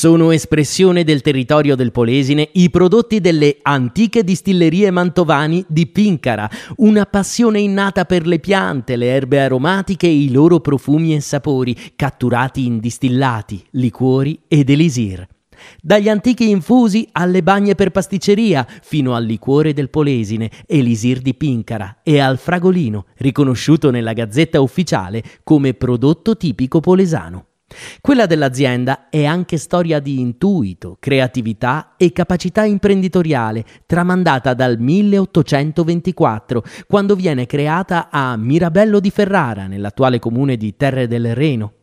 Sono espressione del territorio del Polesine i prodotti delle antiche distillerie mantovani di Pincara, una passione innata per le piante, le erbe aromatiche e i loro profumi e sapori, catturati in distillati, liquori ed elisir. Dagli antichi infusi alle bagne per pasticceria, fino al liquore del Polesine, elisir di Pincara e al fragolino, riconosciuto nella gazzetta ufficiale come prodotto tipico polesano. Quella dell'azienda è anche storia di intuito, creatività e capacità imprenditoriale, tramandata dal 1824, quando viene creata a Mirabello di Ferrara, nell'attuale comune di Terre del Reno.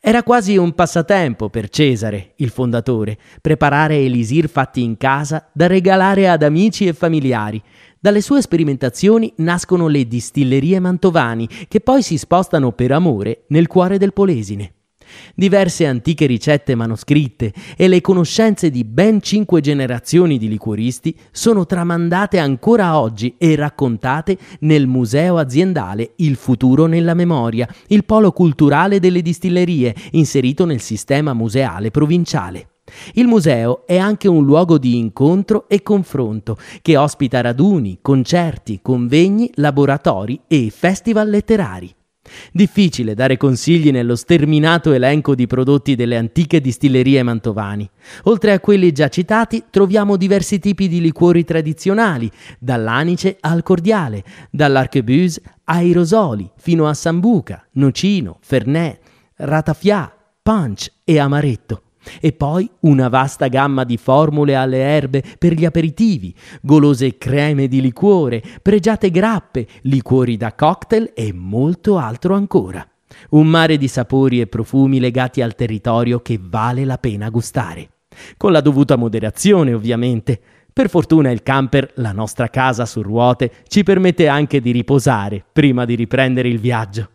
Era quasi un passatempo per Cesare, il fondatore, preparare elisir fatti in casa da regalare ad amici e familiari. Dalle sue sperimentazioni nascono le distillerie mantovani, che poi si spostano per amore nel cuore del Polesine. Diverse antiche ricette manoscritte e le conoscenze di ben cinque generazioni di liquoristi sono tramandate ancora oggi e raccontate nel Museo aziendale Il futuro nella memoria, il polo culturale delle distillerie, inserito nel sistema museale provinciale. Il museo è anche un luogo di incontro e confronto che ospita raduni, concerti, convegni, laboratori e festival letterari. Difficile dare consigli nello sterminato elenco di prodotti delle antiche distillerie mantovani. Oltre a quelli già citati, troviamo diversi tipi di liquori tradizionali, dall'anice al cordiale, dall'arquebuse ai rosoli, fino a sambuca, nocino, fernet, ratafia, punch e amaretto. E poi una vasta gamma di formule alle erbe per gli aperitivi, golose creme di liquore, pregiate grappe, liquori da cocktail e molto altro ancora. Un mare di sapori e profumi legati al territorio che vale la pena gustare. Con la dovuta moderazione, ovviamente. Per fortuna il camper, la nostra casa su ruote, ci permette anche di riposare prima di riprendere il viaggio.